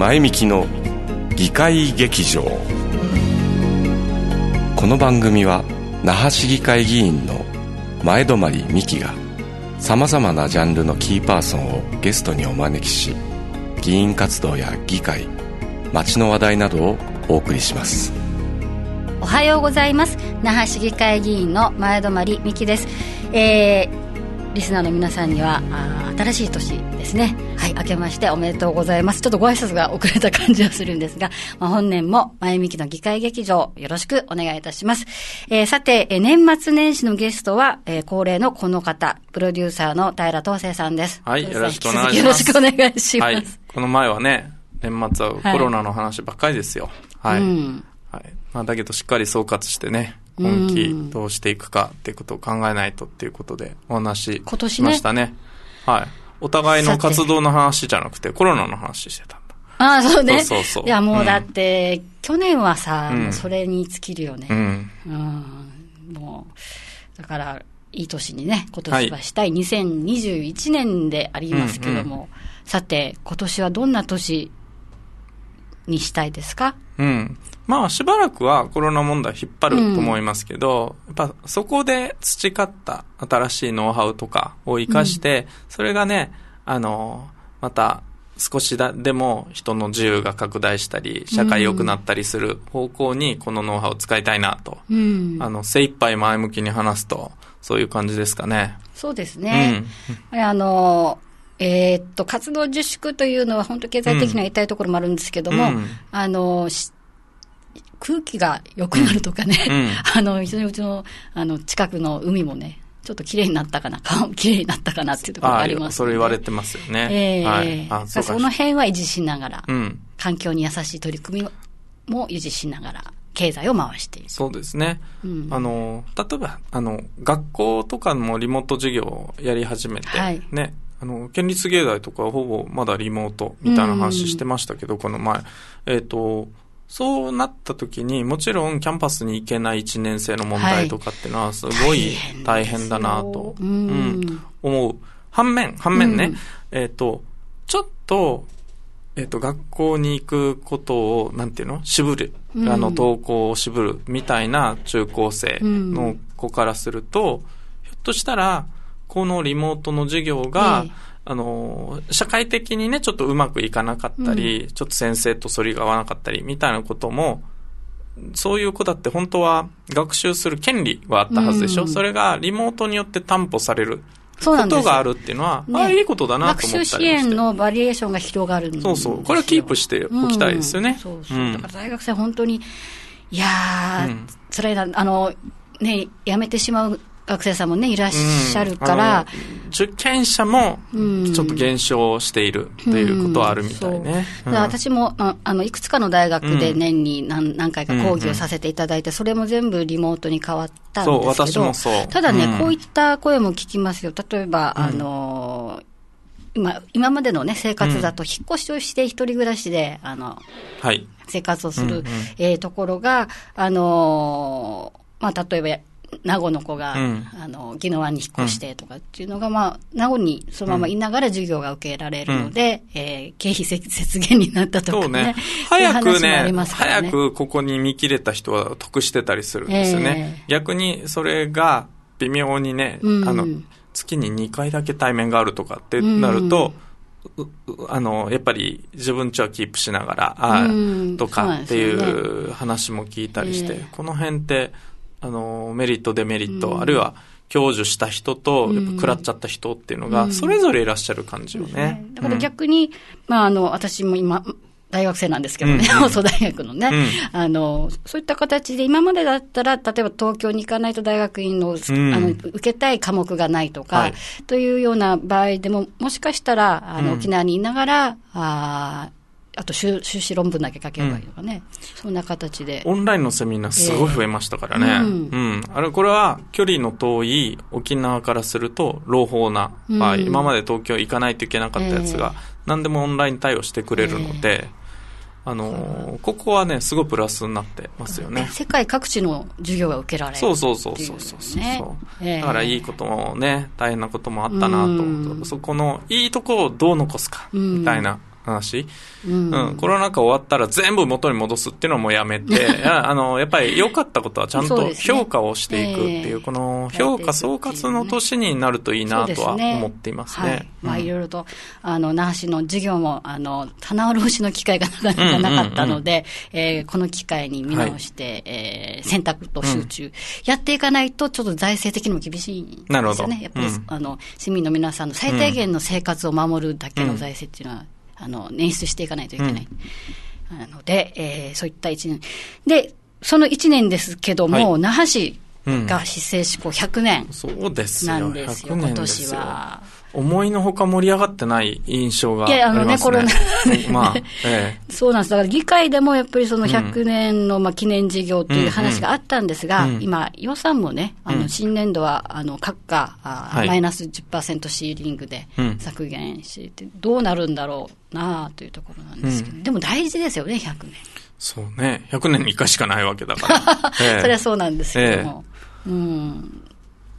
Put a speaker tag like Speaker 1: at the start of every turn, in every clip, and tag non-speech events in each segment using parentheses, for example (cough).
Speaker 1: 前向きの議会劇場。この番組は那覇市議会議員の前泊美樹がさまざまなジャンルのキーパーソンをゲストにお招きし議員活動や議会街の話題などをお送りします。
Speaker 2: おはようございます。那覇市議会議員の前泊美樹です、えー、リスナーの皆さんには新しい年ですね。はい明けましておめでとうございます。ちょっとご挨拶が遅れた感じはするんですが、まあ、本年も前向きの議会劇場よろしくお願いいたします、えー、さて、えー、年末年始のゲストは、えー、恒例のこの方プロデューサーの平東生さんです。
Speaker 3: はいよろしくお願いします。
Speaker 2: よろしくお願いします、はい、
Speaker 3: この前はね年末はコロナの話ばっかりですよ。はい、うん。はい。まあ、だけどしっかり総括してね、今期どうしていくかっていうことを考えないとっていうことでお話ししましたね。ね。はい。お互いの活動の話じゃなくてコロナの話してたんだ。
Speaker 2: ああ、そうね。そうそうそう。いや、もうだって、うん、去年はさ、うん、それに尽きるよね。うん。うん、もう、だから、いい年にね、今年はしたい、はい、2021年でありますけども、うんうん、さて、今年はどんな年にしたいですか？
Speaker 3: うん。まあ、しばらくはコロナ問題引っ張ると思いますけど、うん、やっぱそこで培った新しいノウハウとかを活かして、うん、それがね、あの、また少しだでも人の自由が拡大したり、社会良くなったりする方向にこのノウハウを使いたいなと。うん、あの、精一杯前向きに話すと、そういう感じですかね。
Speaker 2: そうですね。うん、あの、えー、っと、活動自粛というのは本当経済的には痛いところもあるんですけども、うん、あの、空気が良くなるとかね、うん、(laughs) あの、うちのうちの、あの、近くの海もね、ちょっと綺麗になったかな、(laughs) 顔も綺麗になったかなっていうところがあります、ね、
Speaker 3: それ言われてますよね。
Speaker 2: えー、はい、そその辺は維持しながら、うん、環境に優しい取り組みも維持しながら、経済を回している。
Speaker 3: そうですね。うん、あの、例えば、あの、学校とかもリモート授業をやり始めて、はい、ね、あの、県立芸大とかほぼまだリモートみたいな話してましたけど、この前。えっ、ー、と、そうなった時に、もちろんキャンパスに行けない1年生の問題とかっていうのは、すごい大変だなと、うん、思う。反面、反面ね、うん、えっ、ー、と、ちょっと、えっ、ー、と、学校に行くことを、なんていうの？渋る。あの、登校を渋るみたいな中高生の子からすると、ひょっとしたら、このリモートの授業が、えあの、社会的にね、ちょっとうまくいかなかったり、うん、ちょっと先生と反りが合わなかったり、みたいなことも、そういう子だって本当は学習する権利はあったはずでしょ、うん、それがリモートによって担保されることがあるっていうのは、ね、ああ、いいことだなと思
Speaker 2: 学習支援のバリエーションが広がる
Speaker 3: そうそう。これはキープしておきたいですよね。うん、そう
Speaker 2: そう。だから大学生本当に、いやー、うん、辛いな、あの、ね、辞めてしまう学生さんもね、いらっしゃるから。
Speaker 3: うん、受験者も、ちょっと減少しているということはあるみたいね。
Speaker 2: うん、私も、あの、いくつかの大学で年に何何回か講義をさせていただいて、それも全部リモートに変わったんですけど。そう、私もそう。ただね、こういった声も聞きますよ。例えば、あの、今、今までのね、生活だと、引っ越しをして一人暮らしで、あの、はい。生活をする、えところが、あのまあ、例えば、名護の子が、うん、あの、宜野湾に引っ越してとかっていうのが、まあ、名護にそのままいながら授業が受けられるので、うん、えー、経費節減になったとかね。そうね。(laughs)
Speaker 3: 早くね、ね。早くここに見切れた人は得してたりするんですよね。えー、逆にそれが微妙にね、うん、あの、月に2回だけ対面があるとかってなると、あの、やっぱり自分ちはキープしながら、あとかっていう話も聞いたりして、ねえ。ー、この辺って、あの、メリット、デメリット、うん、あるいは、享受した人と、やっぱ食らっちゃった人っていうのが、それぞれいらっしゃる感じよね。
Speaker 2: だから逆に、まあ、あの、私も今、大学生なんですけどね、放送大学のね、うん、あの、そういった形で、今までだったら、例えば東京に行かないと大学院の、うん、あの受けたい科目がないとか、はい、というような場合でも、もしかしたら、あの、沖縄にいながら、ああと修士論文だけ書けばいいとかね、うん、そんな形で。
Speaker 3: オンラインのセミナーすごい増えましたからね。えー、うん、うん。あれ、これは距離の遠い沖縄からすると朗報な場合、うん、今まで東京行かないといけなかったやつが、何でもオンライン対応してくれるので、えーあのー、ここはね、すごいプラスになってますよね。
Speaker 2: 世界各地の授業が受けられる、
Speaker 3: そうそうそうそうそうそう、えー、だからいいこともね、大変なこともあったなと、そこのいいとこをどう残すか、みたいな話、うん、うん、コロナ禍終わったら全部元に戻すっていうのはもうやめて、(laughs) あの、やっぱり良かったことはちゃんと評価をしていくっていう、うね、この評価総括の年になるといいなとは思っていますね。はい、
Speaker 2: まあ、いろいろと、あの、那覇市の授業も、あの、棚卸しの機会がなかなかなかったので、えこの機会に見直して、はい、えー、選択と集中、うん、やっていかないと、ちょっと財政的にも厳しいんですよね。やっぱり、うん、あの、市民の皆さんの最低限の生活を守るだけの財政っていうのは、あの、捻出していかないといけない。なので、えー、そういった一年。で、その一年ですけども、はい、那覇市が市政施行100年
Speaker 3: そうです
Speaker 2: よ。なんですよ、今年は。
Speaker 3: 思いのほか盛り上がってない印象がありますね。いや、あのね、これね、
Speaker 2: まあ、(laughs) ええ、そうなんです。だから議会でもやっぱりその100年の、まあ、記念事業という話があったんですが、うんうん、今、予算もね、あの、新年度は、あの、各課、あマイナス10%シーリングで削減して、どうなるんだろうなというところなんですけど、うん、でも大事ですよね、100年。
Speaker 3: そうね。100年に1回しかないわけだから。(laughs)
Speaker 2: ええ、それはそうなんですけども。え、うん。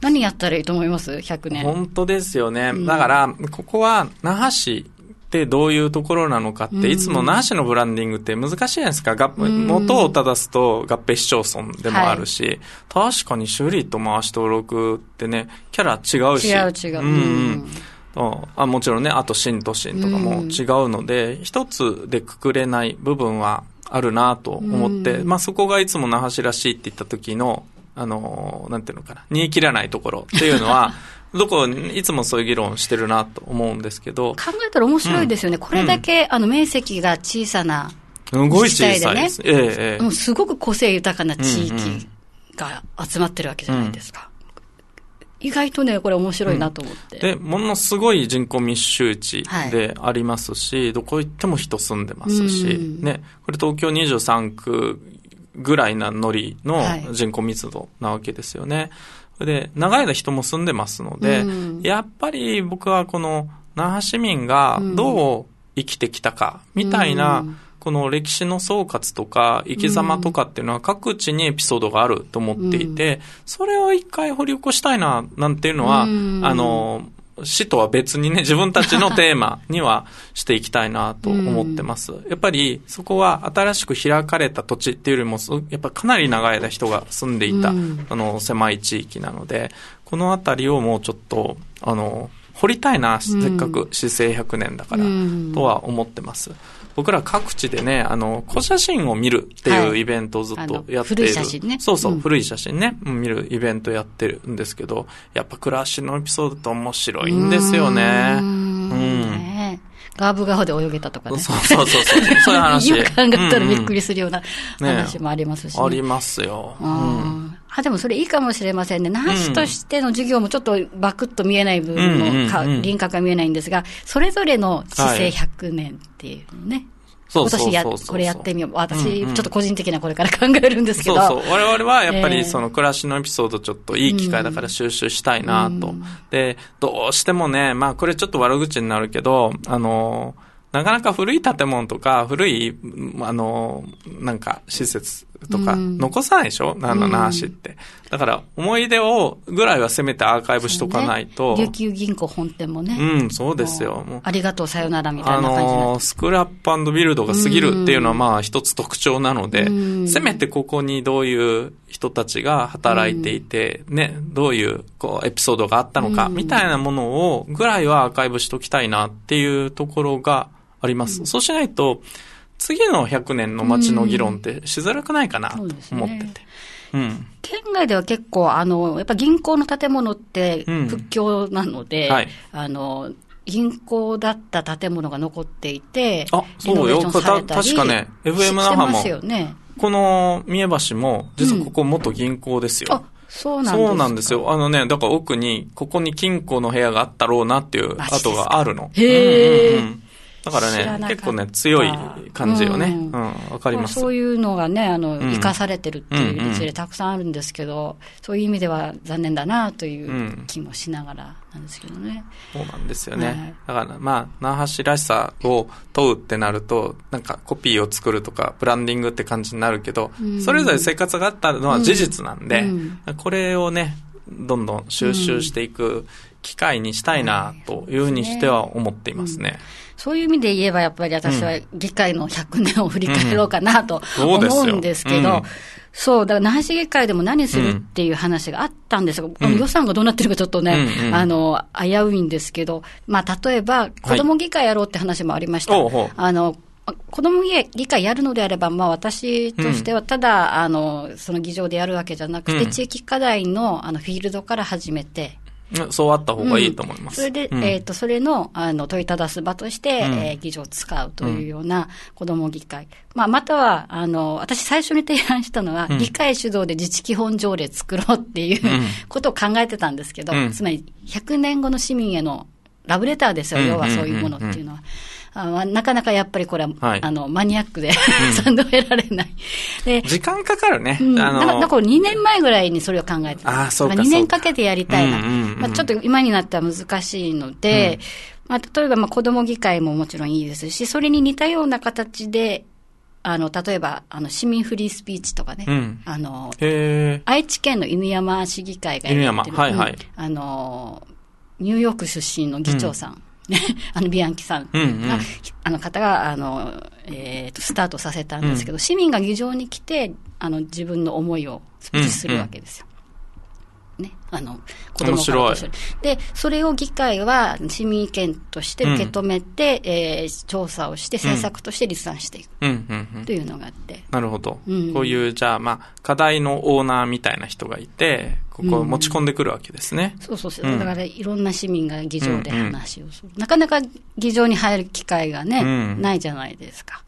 Speaker 2: 何やったらいいと思います ?100 年。
Speaker 3: 本当ですよね。だから、ここは、那覇市ってどういうところなのかって、いつも那覇市のブランディングって難しいじゃないですか。元を正すと合併市町村でもあるし、はい、確かに修理と回し登録ってね、キャラ違うし。
Speaker 2: 違う違う。うん、
Speaker 3: うんあもちろんね、あと新都心とかも違うので、一つでくくれない部分はあるなと思って、まあそこがいつも那覇市らしいって言った時のあの、なんていうのかな、煮え切らないところっていうのは、(laughs) どこ、いつもそういう議論してるなと思うんですけど。
Speaker 2: 考えたら面白いですよね。うん、これだけ、あの、面積が小さな
Speaker 3: すごい小さいです。え
Speaker 2: えもうすごく個性豊かな地域が集まってるわけじゃないですか。意外とね、これ面白いなと思って。
Speaker 3: で、ものすごい人口密集地でありますし、はい、どこ行っても人住んでますし、ね、これ東京23区ぐらいなノリの人口密度なわけですよね。はい、で、長い間人も住んでますので、うん、やっぱり僕はこの那覇市民がどう生きてきたか、みたいな、この歴史の総括とか生き様とかっていうのは各地にエピソードがあると思っていて、それを一回掘り起こしたいな、なんていうのは、あの、死とは別にね、(laughs) 自分たちのテーマにはしていきたいなと思ってます。やっぱりそこは新しく開かれた土地っていうよりも、やっぱかなり長い間人が住んでいた、あの、狭い地域なので、この辺りをもうちょっと、あの、掘りたいな、せっかく市政100年だから、とは思ってます。僕ら各地でね、あの、古写真を見るっていうイベントをずっとやってる。
Speaker 2: い、古い写真ね。
Speaker 3: そうそう、うん、古い写真ね、見るイベントやってるんですけど、やっぱ暮らしのエピソードって面白いんですよ
Speaker 2: ね。ガーブ川で泳げたとかね。
Speaker 3: そうそうそうそう。そういう話。(laughs)
Speaker 2: よく考えたらびっくりするような話もありますし、ね
Speaker 3: ね、ありますよ。
Speaker 2: うん。あ、でもそれいいかもしれませんね。那覇市としての授業もちょっとバクッと見えない部分の輪郭が見えないんですが、それぞれの市政100年っていうね、今年や、これやってみよう。私、ちょっと個人的なこれから考えるんですけど。
Speaker 3: そうそう。我々はやっぱりその暮らしのエピソードちょっといい機会だから収集したいなと。で、どうしてもね、まあこれちょっと悪口になるけど、あのなかなか古い建物とか、古い、あの、なんか、施設とか、残さないでしょ、うん、あの、那覇市って。だから、思い出を、ぐらいはせめてアーカイブしとかないと。
Speaker 2: ね、琉球銀行本店もね。
Speaker 3: うん、そうですよ。
Speaker 2: ありがとう、さよならみたいな感じあの、
Speaker 3: スクラップビルドが過ぎるっていうのは、まあ、一つ特徴なので、せめてここにどういう人たちが働いていて、ね、どういう、こう、エピソードがあったのか、みたいなものを、ぐらいはアーカイブしときたいなっていうところが、あります。うん、そうしないと、次の100年の街の議論ってしづらくないかなと思ってて。
Speaker 2: うん、県外では結構、あの、やっぱ銀行の建物って復興なので、うんはい、あの、銀行だった建物が残っていて、
Speaker 3: あ、そうよ。確かね、FM 那覇も、ね、この三重橋も、実はここ元銀行ですよ。うん、
Speaker 2: そうなんです
Speaker 3: そうなんですよ。あのね、だから奥に、ここに金庫の部屋があったろうなっていう跡があるの。
Speaker 2: へえ、うんうん、
Speaker 3: だからね、結構ね、強い感じよね。うん、わ、かります。
Speaker 2: そういうのがね、あの、生かされてるっていう事例たくさんあるんですけど、そういう意味では残念だなという気もしながらなんですけどね。
Speaker 3: そうなんですよね。だから、まあ、那覇市らしさを問うってなると、なんかコピーを作るとか、ブランディングって感じになるけど、それぞれ生活があったのは事実なんで、これをね、どんどん収集していく機会にしたいな、というふうにしては思っていますね。
Speaker 2: そういう意味で言えば、やっぱり私は議会の100年を振り返ろうかなと思うんですけど、そう、だから那覇市議会でも何するっていう話があったんですが、うん、予算がどうなってるかちょっとね、うんうん、あの、危ういんですけど、まあ、例えば、子供議会やろうって話もありました。はい、あの、子供議会やるのであれば、まあ私としては、ただ、あの、その議場でやるわけじゃなくて、地域課題の、あの、フィールドから始めて、
Speaker 3: そうあった方がいいと思います。
Speaker 2: それで、えっ、と、それの、あの、問いただす場として、え議場を使うというような子供議会。まあ、または、あの、私最初に提案したのは、議会主導で自治基本条例作ろうっていう、ことを考えてたんですけど、つまり、100年後の市民へのラブレターですよ、要はそういうものっていうのは。あなかなかやっぱりこれは、はい、あの、マニアックで (laughs) 賛同得られない。
Speaker 3: で、時間かかるね。
Speaker 2: うん、あのだから2年前ぐらいにそれを考えてた。あそうか。2年かけてやりたいな。まあ、ちょっと今になっては難しいので、うん、まあ、例えば、まあ、子供議会ももちろんいいですし、それに似たような形で、あの、例えば、あの、市民フリースピーチとかね。うん、あの、愛知県の犬山市議会がやってる。犬山、はいはい。あの、ニューヨーク出身の議長さん。(laughs) あの、ビアンキさんが、うんうん、あの方が、あの、えっ、ー、と、スタートさせたんですけど、うん、市民が議場に来て、あの、自分の思いをスピーチするわけですよ。うんうん、ね。あの、子供からとで、それを議会は市民意見として受け止めて、うん、えー、調査をして政策として立案していく。というのがあって。
Speaker 3: なるほど。うん、こういう、じゃあ、まあ、課題のオーナーみたいな人がいて、ここ持ち込んでくるわけですね。
Speaker 2: うん、そうそうそう。だから、いろんな市民が議場で話をする。うんうん、なかなか議場に入る機会がね、うん、ないじゃないですか。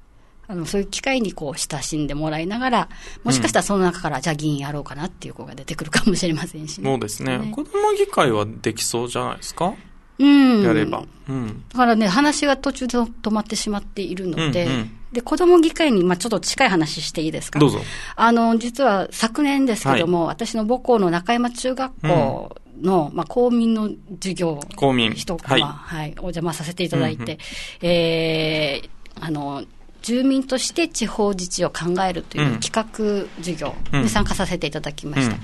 Speaker 2: あの、そういう機会にこう、親しんでもらいながら、もしかしたらその中から、じゃあ議員やろうかなっていう子が出てくるかもしれませんし
Speaker 3: ね。そうですね。子供議会はできそうじゃないですか？うん。やれば。
Speaker 2: うん。だからね、話が途中で止まってしまっているので、うんうん、で、子供議会に、まあちょっと近い話していいですか？
Speaker 3: どうぞ。
Speaker 2: あの、実は昨年ですけども、はい、私の母校の中山中学校の、うん、まあ公民の授業、
Speaker 3: 公民。
Speaker 2: 一コマ、はい、はい、お邪魔させていただいて、うんうん、えー、あの、住民として地方自治を考えるという企画授業に参加させていただきました。うん、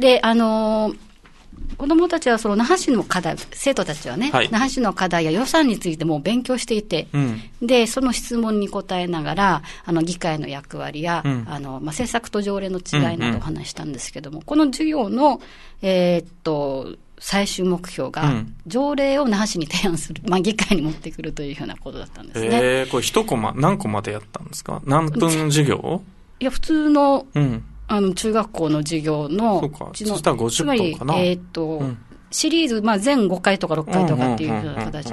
Speaker 2: で、あのー子どもたちはその那覇市の課題、生徒たちはね、はい、那覇市の課題や予算についても勉強していて、うん、で、その質問に答えながら、あの、議会の役割や、うん、あの、まあ、政策と条例の違いなどを話したんですけども、うんうん、この授業の、えー、っと、最終目標が、条例を那覇市に提案する、(laughs) まあ、議会に持ってくるというようなことだったんですね。
Speaker 3: えー、これ一コマ、何コマでやったんですか？何分授業
Speaker 2: いや、普通の、うんあの、中学校の授業の、
Speaker 3: そうか。そしたら50分かな。
Speaker 2: えっ、ー、と、うん、シリーズ、まあ、全5回とか6回とかっていうような形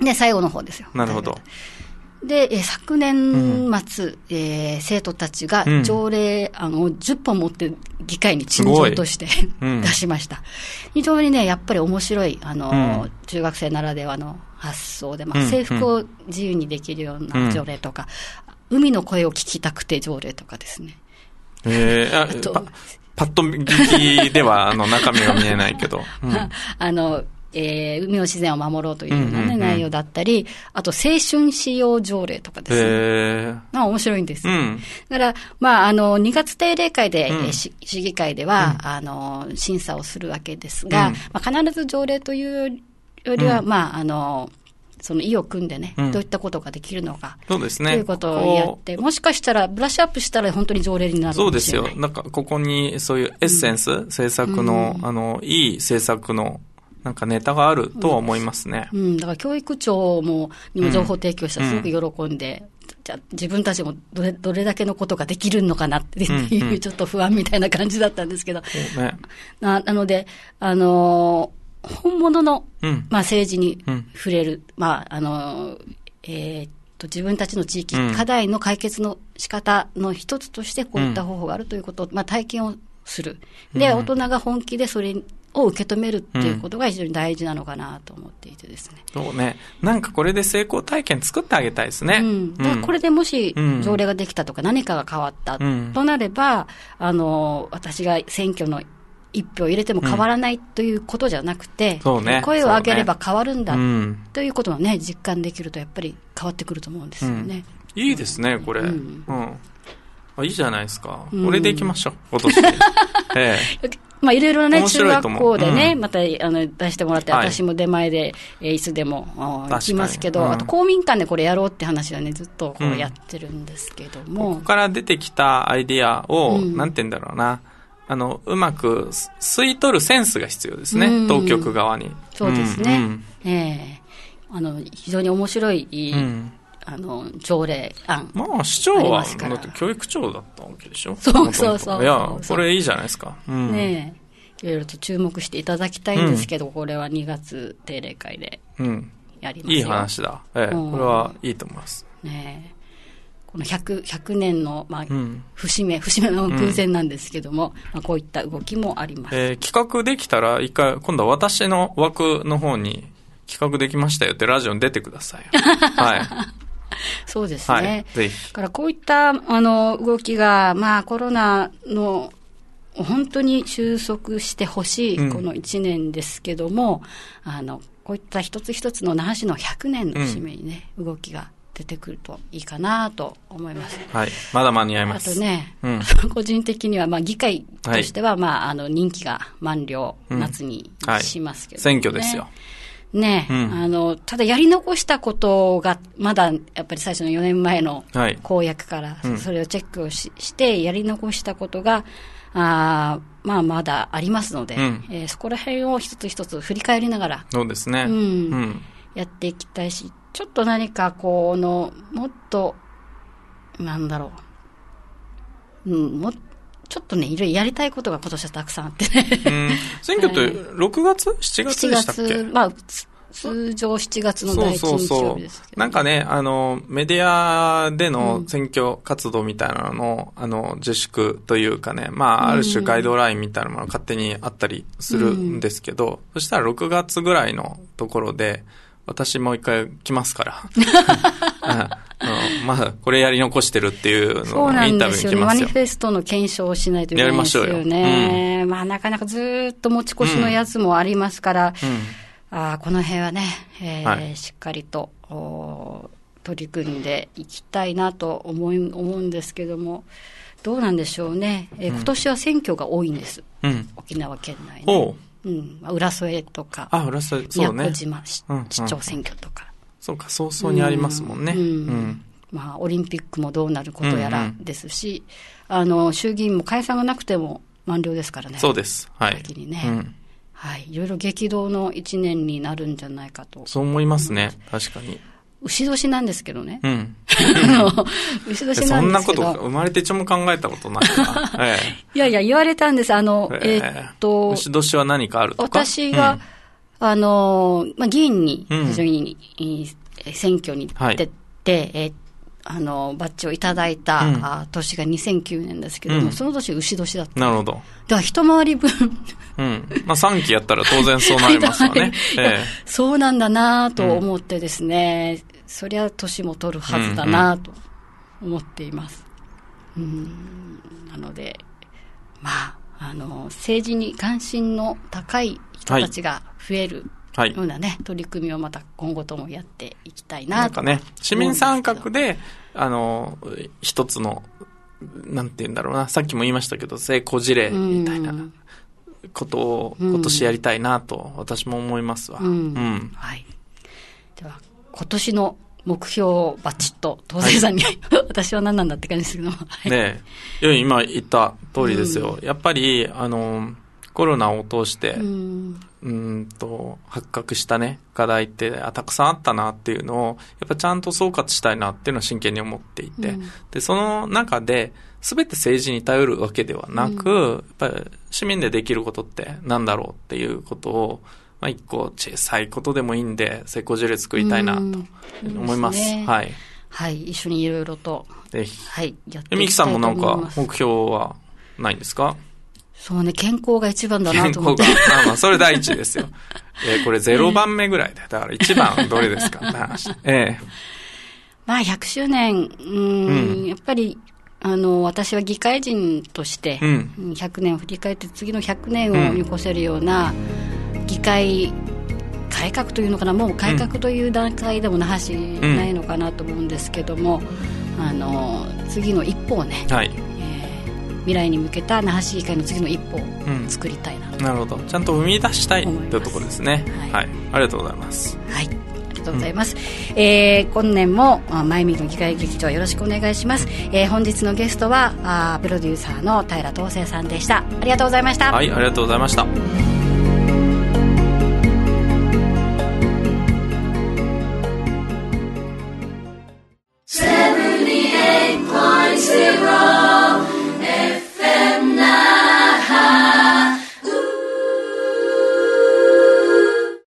Speaker 2: で、最後の方ですよ。
Speaker 3: なるほど。
Speaker 2: で、え昨年末、うん、えー、生徒たちが条例案を10本持って議会に陳情として、うん、(laughs) 出しました。非常にね、やっぱり面白い、あの、うん、中学生ならではの発想で、まあ、制服を自由にできるような条例とか、海の声を聞きたくて条例とかですね。
Speaker 3: ええー、あパッと聞きでは、あの、中身が見えないけど。(laughs)
Speaker 2: うん、あの、えー、海の自然を守ろうというような、ね、うんうん。うん、内容だったり、あと青春使用条例とかですね。まあ面白いんですよ。うん、だから、まあ、あの、2月定例会で、うん、市議会では、うん、あの、審査をするわけですが、まあ、必ず条例というよりは、まあ、あの、その意を組んでね、どういったことができるのか。
Speaker 3: そうですね。
Speaker 2: ということをやって、もしかしたら、ブラッシュアップしたら本当に条例になる
Speaker 3: そうですよ。なんか、ここにそういうエッセンス、うん、政策の、あの、いい政策の、なんかネタがあるとは思いますね。
Speaker 2: うん、うん、だから教育庁も、にも情報提供したらすごく喜んで、じゃ自分たちもどれどれだけのことができるのかなっていう、(laughs) ちょっと不安みたいな感じだったんですけど。ね、ななので、あのー本物の、うん、まあ、政治に触れる、うん、まあ、あの、えー、っと、自分たちの地域、課題の解決の仕方の一つとして、こういった方法があるということを、まあ、体験をする。で、大人が本気でそれを受け止めるっていうことが非常に大事なのかなと思っていてですね。
Speaker 3: そうね。なんかこれで成功体験作ってあげたいですね。う
Speaker 2: ん。だからこれでもし条例ができたとか何かが変わったとなれば、あの、私が選挙の一票入れても変わらないということじゃなくて、うん。ね、声を上げれば変わるんだ、ということをね、実感できると、やっぱり変わってくると思うんですよね。
Speaker 3: うん、いいですね、これ。うん。あいいじゃないですか。これでいきましょう、今年。(laughs) え
Speaker 2: え。まあ、いろいろね、中学校でね、うん、またあの出してもらって、私も出前で、えー、いつでも行きますけど、うん、あと公民館でこれやろうって話はね、ずっとこうやってるんですけども。
Speaker 3: ここから出てきたアイディアを、なんて言うんだろうな。あの、うまく吸い取るセンスが必要ですね、当局側に。
Speaker 2: そうですね。うんうん、ええ。ー、あの、非常に面白い、うん。あの条例案。
Speaker 3: まあ市長はだって教育長だったわけでしょ？
Speaker 2: そうそうそう
Speaker 3: いやこれいいじゃないですか、
Speaker 2: うん、ねいろいろと注目していただきたいんですけど、うん、これは2月定例会でやりますよ、うん、
Speaker 3: いい話だ、ええ、これはいいと思います。
Speaker 2: ねこの 100, 100年の、まあ節目節目の空前なんですけども、まあ、こういった動きもあります、
Speaker 3: えー、企画できたら一回今度は私の枠の方に企画できましたよってラジオに出てください (laughs) はい。
Speaker 2: そうですね。はい。からこういったあの動きが、まあ、コロナの本当に収束してほしいこの1年ですけども、うん、あのこういった一つ一つの那覇市の100年の節目にね、うん、動きが出てくるといいかなと思います。
Speaker 3: はい。まだ間に合います。
Speaker 2: あとね、うん、(laughs) 個人的には、まあ、議会としては、はい、まあ、あの、任期が満了、夏にしますけど、ね
Speaker 3: はい、選挙ですよ。
Speaker 2: ね、うん、あの、ただやり残したことが、まだやっぱり最初の4年前の公約から、それをチェックをし,、して、やり残したことが、あまあ、まだありますので、うん、えー、そこら辺を一つ一つ振り返りながら、
Speaker 3: そうですね。
Speaker 2: うん。うん、やっていきたいし、ちょっと何かこの、もっと、なんだろう、うん、もちょっとね、いろいろやりたいことが今年はたくさんあってね。うん。
Speaker 3: 選挙って6月 ?7 月でしたっけ ?7 月、まあ、
Speaker 2: 通常7月の第一日曜日ですそうそうそ
Speaker 3: う。なんかね、あの、メディアでの選挙活動みたいなのの、うん、あの、自粛というかね、まあ、ある種ガイドラインみたいなものが勝手にあったりするんですけど、うん、そしたら6月ぐらいのところで、私もう一回来ますから。(laughs) まあ、これやり残してるっていうのをインタビューに来ますよ。マ
Speaker 2: ニフェストの検証をしないといけないですよね。やりましょうよ。うん、まあ、なかなかずっと持ち越しのやつもありますから、うん。あこの辺はね、えー、はい、しっかりと取り組んでいきたいなと思い思うんですけども、どうなんでしょうね、えー、今年は選挙が多いんです、うん、沖縄県内に。うん浦添とか、
Speaker 3: あ浦添そうね、
Speaker 2: 宮古島市,、市長選挙とか。
Speaker 3: そうか、早々にありますもんね。うん、うん
Speaker 2: まあ、オリンピックもどうなることやらですし、うんうん、あの衆議院も解散がなくても満了ですからね。
Speaker 3: そうです。はい。
Speaker 2: 先にね。うんはい、いろいろ激動の一年になるんじゃないかと。
Speaker 3: そう思いますね、確かに。
Speaker 2: 牛年なんですけどね。
Speaker 3: うん。
Speaker 2: 牛年なんですけど。
Speaker 3: そんなこと生まれてちょも考えたことないな。(laughs) え
Speaker 2: え、いやいや、言われたんです。あの、えー、っと。
Speaker 3: 牛年は何かあると
Speaker 2: か？私が、うん、あの、まあ、議員に、非常に、うん、選挙に出て、はい、えー、あの、バッジをいただいた、うん、年が2009年ですけども、うん、その年牛年だった。
Speaker 3: なるほど。だ
Speaker 2: から一回り分
Speaker 3: うん。まあ3期やったら当然そうなりますよね。(laughs) ええ、
Speaker 2: そうなんだなと思ってですね、うん、そりゃ年も取るはずだなと思っています。うん、うん、なので、まあ、あの、政治に関心の高い人たちが増える、はいはい、ようなね、取り組みをまた今後ともやっていきたいなと。なんかね、
Speaker 3: 市民参画で、あの、一つの、なんて言うんだろうな、さっきも言いましたけど、成功事例みたいなことを今年やりたいなと、私も思いますわ。うん。うん、
Speaker 2: はい。では、今年の目標をバチッと、東西さんに、はい、(laughs) 私は何なんだって感じですけども。は
Speaker 3: い、ねえ、今言った通りですよ。うん、やっぱり、あの、コロナを通して、うん。と発覚したね課題ってあたくさんあったなっていうのをやっぱちゃんと総括したいなっていうのは真剣に思っていて、うん、でその中で全て政治に頼るわけではなく、うん、やっぱり市民でできることってなんだろうっていうことをまあ、一個小さいことでもいいんで成功事例作りたいなと思います。うんすね、はい。
Speaker 2: はい。一緒にいろいろと。
Speaker 3: ぜひ。
Speaker 2: はい。や
Speaker 3: っていきたいと思います。ミキさんもなんか目標はないんですか？
Speaker 2: そうね、健康が一番だなと思って。
Speaker 3: 健康が。まあまあ、それ第一ですよ。(laughs) えー、これ0番目ぐらいで。だから一番どれですか。ええー、
Speaker 2: まあ、100周年、うん、うん、やっぱり、あの、私は議会人として、うん、100年を振り返って次の100年を見越せるような、議会改革というのかな、もう改革という段階でもなはしないのかなと思うんですけども、うん、あの、次の一歩をね、はい。未来に向けた那覇市議会の次の一歩を作りたいな、
Speaker 3: うん、なるほど。ちゃんと踏み出したいというところですね。はい、はい、ありがとうございます。
Speaker 2: はい。ありがとうございます、うん、えー、今年も前見の議会劇場よろしくお願いします、えー、本日のゲストはあプロデューサーの平東生さんでした。ありがとうございました。
Speaker 3: はいありがとうございました